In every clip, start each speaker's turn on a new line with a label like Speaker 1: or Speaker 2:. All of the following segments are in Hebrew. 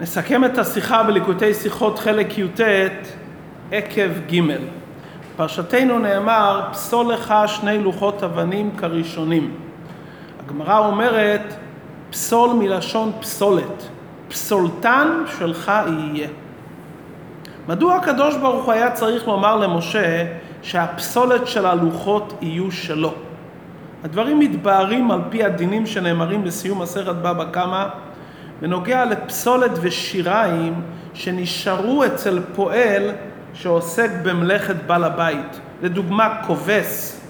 Speaker 1: נסכם את השיחה בליקוטי שיחות חלק י"ט עקב ג'. פרשתנו נאמר, פסול לך שני לוחות אבנים כראשונים. הגמרא אומרת, פסול מלשון פסולת, פסולתן שלך יהיה. מדוע הקדוש ברוך הוא היה צריך לומר למשה שהפסולת של הלוחות יהיו שלו? הדברים מתבהרים על פי הדינים שנאמרים בסיום מסכת בבא קמא בנוגע לפסולת ושיריים שנשארו אצל פועל שעוסק במלאכת בעל הבית. לדוגמה, כובס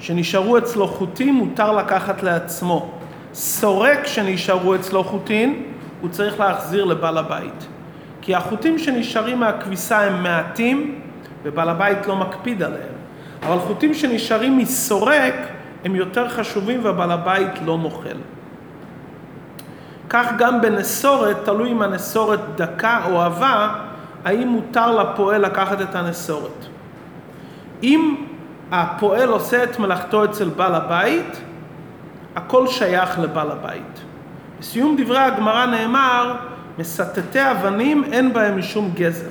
Speaker 1: שנשארו אצלו חוטים מותר לקחת לעצמו. סורק שנשארו אצלו חוטים הוא צריך להחזיר לבעל הבית. כי החוטים שנשארים מהכביסה הם מעטים ובעל הבית לא מקפיד עליהם. אבל חוטים שנשארים מסורק הם יותר חשובים ובעל הבית לא מוחל. כך גם בנסורת, תלוי אם הנסורת דקה או עבה, האם מותר לפועל לקחת את הנסורת. אם הפועל עושה את מלאכתו אצל בעל הבית, הכל שייך לבעל הבית. בסיום דברי הגמרא נאמר, מסטטי אבנים אין בהם משום גזל.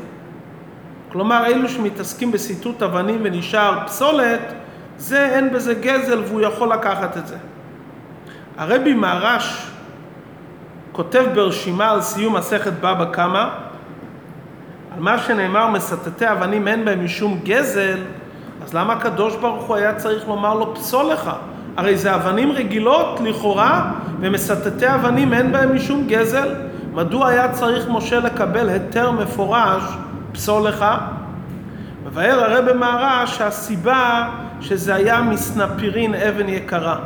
Speaker 1: כלומר, אלו שמתעסקים בסיטוט אבנים ונשאר פסולת, זה אין בזה גזל והוא יכול לקחת את זה. הרבי מהרש כותב ברשימה על סיום מסכת בבא קמא, על מה שנאמר מסטטי אבנים אין בהם משום גזל, אז למה הקדוש ברוך הוא היה צריך לומר לו פסול לך? הרי זה אבנים רגילות לכאורה, ומסטטי אבנים אין בהם משום גזל. מדוע היה צריך משה לקבל היתר מפורש פסול לך? מבאר הרב מהר"ש שהסיבה שזה היה מסנפירין אבן יקרה.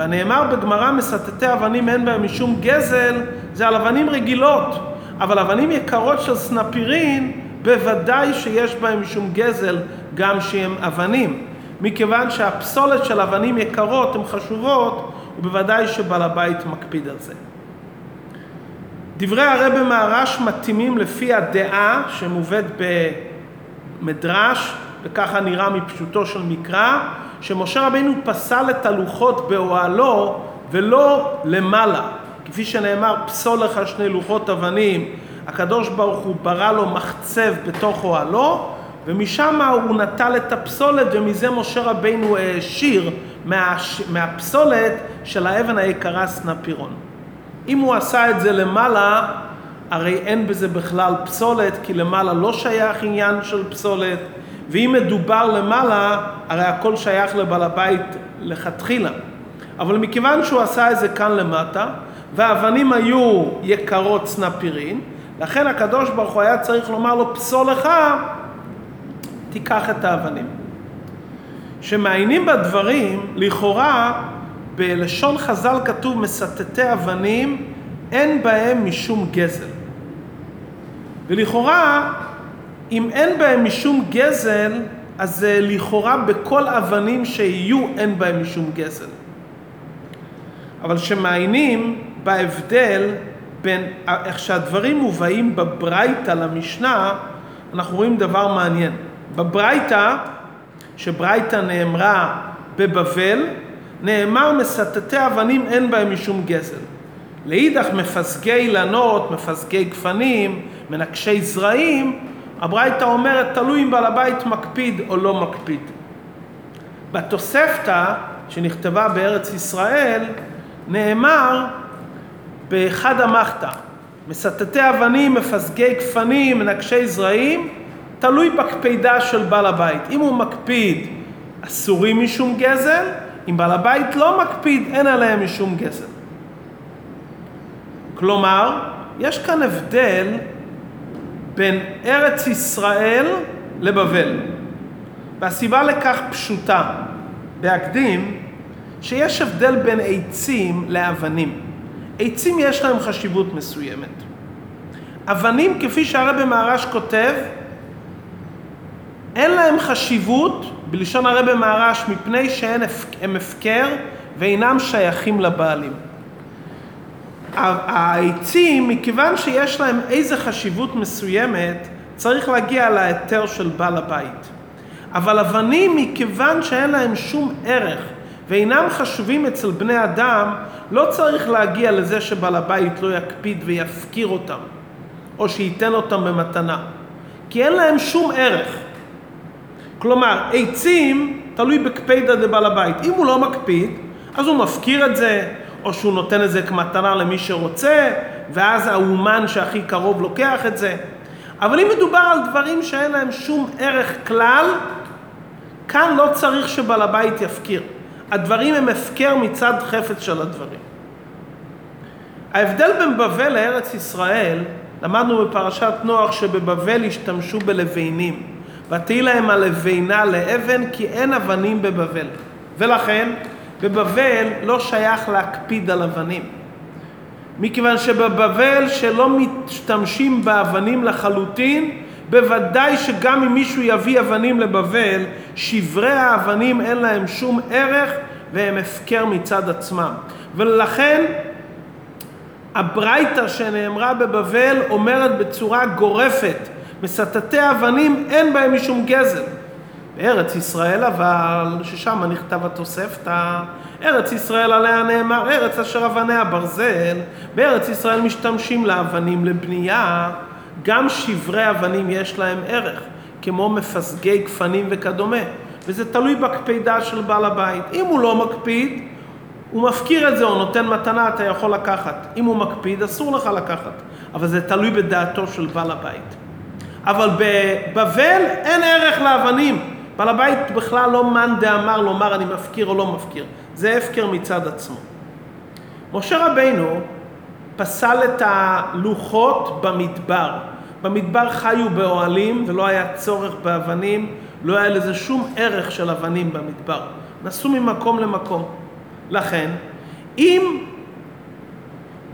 Speaker 1: והנאמר בגמרא מסטטי אבנים אין בהם משום גזל, זה על אבנים רגילות. אבל אבנים יקרות של סנפירין, בוודאי שיש בהם משום גזל גם שהם אבנים. מכיוון שהפסולת של אבנים יקרות הן חשובות, ובוודאי שבעל הבית מקפיד על זה. דברי הרבי מהר"ש מתאימים לפי הדעה שמובאת במדרש, וככה נראה מפשוטו של מקרא, שמשה רבינו פסל את הלוחות באוהלו ולא למעלה. כפי שנאמר, פסול לך שני לוחות אבנים, הקדוש ברוך הוא ברא לו מחצב בתוך אוהלו, ומשם הוא נטל את הפסולת, ומזה משה רבינו העשיר מה, מהפסולת של האבן היקרה סנפירון. אם הוא עשה את זה למעלה, הרי אין בזה בכלל פסולת, כי למעלה לא שייך עניין של פסולת, ואם מדובר למעלה, הרי הכל שייך לבעל הבית לכתחילה. אבל מכיוון שהוא עשה את זה כאן למטה, והאבנים היו יקרות סנפירין, לכן הקדוש ברוך הוא היה צריך לומר לו, פסול לך, תיקח את האבנים. שמעיינים בדברים, לכאורה, בלשון חז"ל כתוב מסטטי אבנים, אין בהם משום גזל. ולכאורה, אם אין בהם משום גזל, אז לכאורה בכל אבנים שיהיו אין בהם משום גזל. אבל כשמעיינים בהבדל בין איך שהדברים מובאים בברייתא למשנה, אנחנו רואים דבר מעניין. בברייתא, שברייתא נאמרה בבבל, נאמר מסטטי אבנים אין בהם משום גזל. לאידך מפסגי אילנות, מפסגי גפנים, מנקשי זרעים, הברייתא אומרת תלוי אם בעל הבית מקפיד או לא מקפיד. בתוספתא שנכתבה בארץ ישראל נאמר באחד המחתא, מסטטי אבנים, מפסגי גפנים, מנקשי זרעים, תלוי בקפידה של בעל הבית. אם הוא מקפיד, אסורים משום גזל, אם בעל הבית לא מקפיד, אין עליהם משום גזל. כלומר, יש כאן הבדל בין ארץ ישראל לבבל. והסיבה לכך פשוטה. בהקדים, שיש הבדל בין עצים לאבנים. עצים יש להם חשיבות מסוימת. אבנים, כפי שהרבי מהר"ש כותב, אין להם חשיבות, בלשון הרבי מהר"ש, מפני שהם הפקר ואינם שייכים לבעלים. העצים, מכיוון שיש להם איזה חשיבות מסוימת, צריך להגיע להיתר של בעל הבית. אבל אבנים, מכיוון שאין להם שום ערך ואינם חשובים אצל בני אדם, לא צריך להגיע לזה שבעל הבית לא יקפיד ויפקיר אותם. או שייתן אותם במתנה. כי אין להם שום ערך. כלומר, עצים תלוי בקפידא דבעל הבית. אם הוא לא מקפיד, אז הוא מפקיר את זה, או שהוא נותן את זה כמתנה למי שרוצה, ואז האומן שהכי קרוב לוקח את זה. אבל אם מדובר על דברים שאין להם שום ערך כלל, כאן לא צריך שבעל הבית יפקיר. הדברים הם הפקר מצד חפץ של הדברים. ההבדל בין בבל לארץ ישראל, למדנו בפרשת נוח שבבבל השתמשו בלבנים. ותהי להם הלבנה לאבן כי אין אבנים בבבל. ולכן בבבל לא שייך להקפיד על אבנים. מכיוון שבבבל שלא משתמשים באבנים לחלוטין, בוודאי שגם אם מישהו יביא אבנים לבבל, שברי האבנים אין להם שום ערך והם הפקר מצד עצמם. ולכן הברייתא שנאמרה בבבל אומרת בצורה גורפת, מסטטי אבנים אין בהם משום גזל. בארץ ישראל אבל, ששם נכתב התוספתא, ארץ ישראל עליה נאמר, ארץ אשר אבניה ברזל, בארץ ישראל משתמשים לאבנים לבנייה, גם שברי אבנים יש להם ערך, כמו מפסגי גפנים וכדומה, וזה תלוי בקפידה של בעל הבית. אם הוא לא מקפיד, הוא מפקיר את זה או נותן מתנה, אתה יכול לקחת. אם הוא מקפיד, אסור לך לקחת, אבל זה תלוי בדעתו של בעל הבית. אבל בבבל אין ערך לאבנים. בעל הבית בכלל לא מאן דאמר לומר אני מפקיר או לא מפקיר. זה הפקר מצד עצמו. משה רבינו פסל את הלוחות במדבר. במדבר חיו באוהלים ולא היה צורך באבנים, לא היה לזה שום ערך של אבנים במדבר. נסעו ממקום למקום. לכן, אם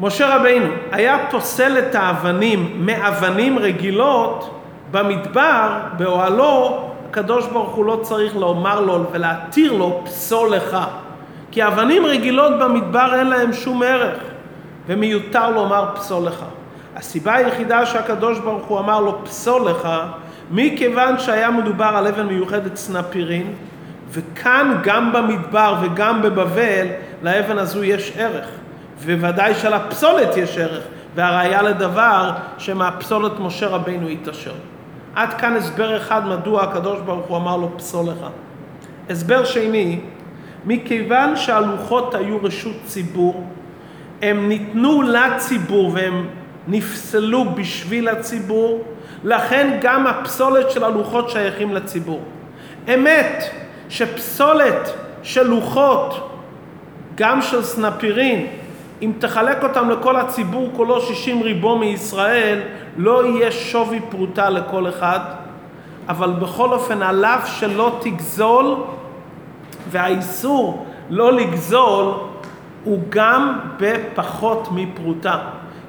Speaker 1: משה רבינו היה פוסל את האבנים מאבנים רגילות במדבר, באוהלו, הקדוש ברוך הוא לא צריך לומר לו ולהתיר לו פסול לך. כי אבנים רגילות במדבר אין להם שום ערך, ומיותר לומר פסול לך. הסיבה היחידה שהקדוש ברוך הוא אמר לו פסול לך, מכיוון שהיה מדובר על אבן מיוחדת סנפירין, וכאן גם במדבר וגם בבבל, לאבן הזו יש ערך. וודאי שלפסולת יש ערך, והראיה לדבר שמהפסולת משה רבינו יתעשר. עד כאן הסבר אחד מדוע הקדוש ברוך הוא אמר לו פסול לך. הסבר שני, מכיוון שהלוחות היו רשות ציבור, הם ניתנו לציבור והם נפסלו בשביל הציבור, לכן גם הפסולת של הלוחות שייכים לציבור. אמת שפסולת של לוחות, גם של סנפירין, אם תחלק אותם לכל הציבור כולו 60 ריבו מישראל, לא יהיה שווי פרוטה לכל אחד, אבל בכל אופן עליו שלא תגזול, והאיסור לא לגזול הוא גם בפחות מפרוטה.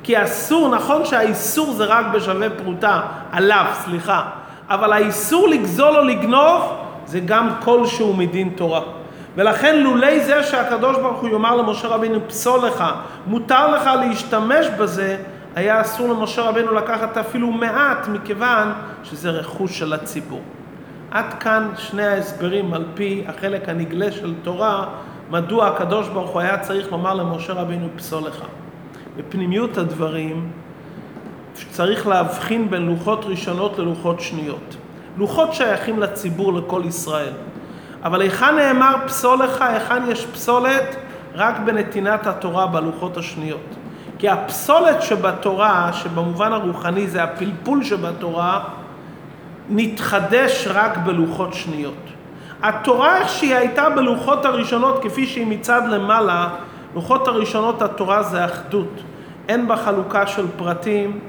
Speaker 1: כי אסור, נכון שהאיסור זה רק בשווה פרוטה, עליו, סליחה, אבל האיסור לגזול או לגנוב זה גם כלשהו מדין תורה. ולכן לולי זה שהקדוש ברוך הוא יאמר למשה רבינו פסול לך, מותר לך להשתמש בזה, היה אסור למשה רבינו לקחת אפילו מעט מכיוון שזה רכוש של הציבור. עד כאן שני ההסברים על פי החלק הנגלה של תורה, מדוע הקדוש ברוך הוא היה צריך לומר למשה רבינו פסול לך. בפנימיות הדברים צריך להבחין בין לוחות ראשונות ללוחות שניות. לוחות שייכים לציבור, לכל ישראל. אבל היכן נאמר פסול לך, היכן יש פסולת? רק בנתינת התורה בלוחות השניות. כי הפסולת שבתורה, שבמובן הרוחני זה הפלפול שבתורה, נתחדש רק בלוחות שניות. התורה איך שהיא הייתה בלוחות הראשונות, כפי שהיא מצד למעלה, לוחות הראשונות התורה זה אחדות. אין בה חלוקה של פרטים,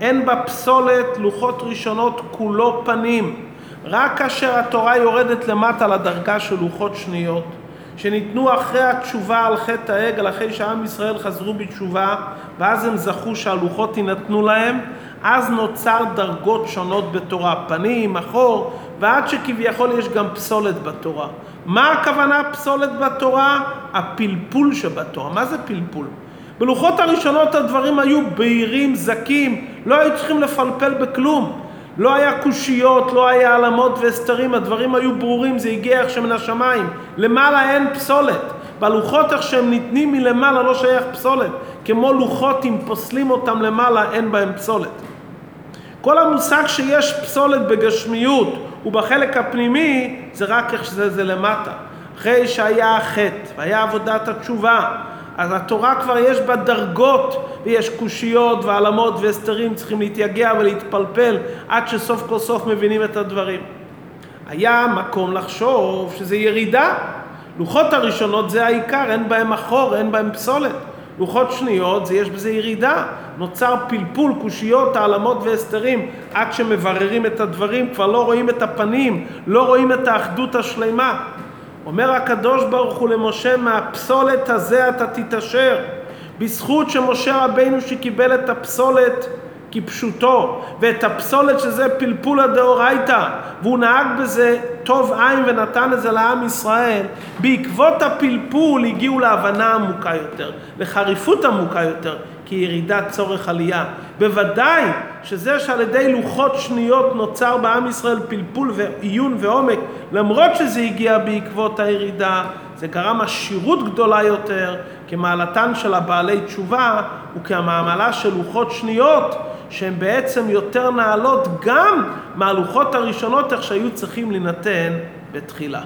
Speaker 1: אין בה פסולת, לוחות ראשונות כולו פנים. רק כאשר התורה יורדת למטה לדרגה של לוחות שניות, שניתנו אחרי התשובה על חטא העגל, אחרי שעם ישראל חזרו בתשובה, ואז הם זכו שהלוחות יינתנו להם, אז נוצר דרגות שונות בתורה, פנים, אחור, ועד שכביכול יש גם פסולת בתורה. מה הכוונה פסולת בתורה? הפלפול שבתורה. מה זה פלפול? בלוחות הראשונות הדברים היו בהירים, זכים, לא היו צריכים לפלפל בכלום. לא היה קושיות, לא היה העלמות והסתרים, הדברים היו ברורים, זה הגיע איך שמן השמיים. למעלה אין פסולת. בלוחות איך שהם ניתנים מלמעלה לא שייך פסולת. כמו לוחות, אם פוסלים אותם למעלה, אין בהם פסולת. כל המושג שיש פסולת בגשמיות ובחלק הפנימי, זה רק איך שזה זה למטה. אחרי שהיה החטא והיה עבודת התשובה, אז התורה כבר יש בה דרגות ויש קושיות והעלמות והסתרים צריכים להתייגע ולהתפלפל עד שסוף כל סוף מבינים את הדברים. היה מקום לחשוב שזה ירידה. לוחות הראשונות זה העיקר, אין בהם אחור, אין בהם פסולת. לוחות שניות, זה יש בזה ירידה. נוצר פלפול, קושיות, העלמות והסתרים. עד שמבררים את הדברים, כבר לא רואים את הפנים, לא רואים את האחדות השלמה. אומר הקדוש ברוך הוא למשה, מהפסולת הזה אתה תתעשר. בזכות שמשה רבינו שקיבל את הפסולת כפשוטו, ואת הפסולת שזה פלפולה דאורייתא, והוא נהג בזה טוב עין ונתן את זה לעם ישראל, בעקבות הפלפול הגיעו להבנה עמוקה יותר, לחריפות עמוקה יותר, כירידת צורך עלייה. בוודאי שזה שעל ידי לוחות שניות נוצר בעם ישראל פלפול ועיון ועומק, למרות שזה הגיע בעקבות הירידה, זה גרם עשירות גדולה יותר כמעלתן של הבעלי תשובה וכמעמלה של לוחות שניות שהן בעצם יותר נעלות גם מהלוחות הראשונות איך שהיו צריכים להינתן בתחילה.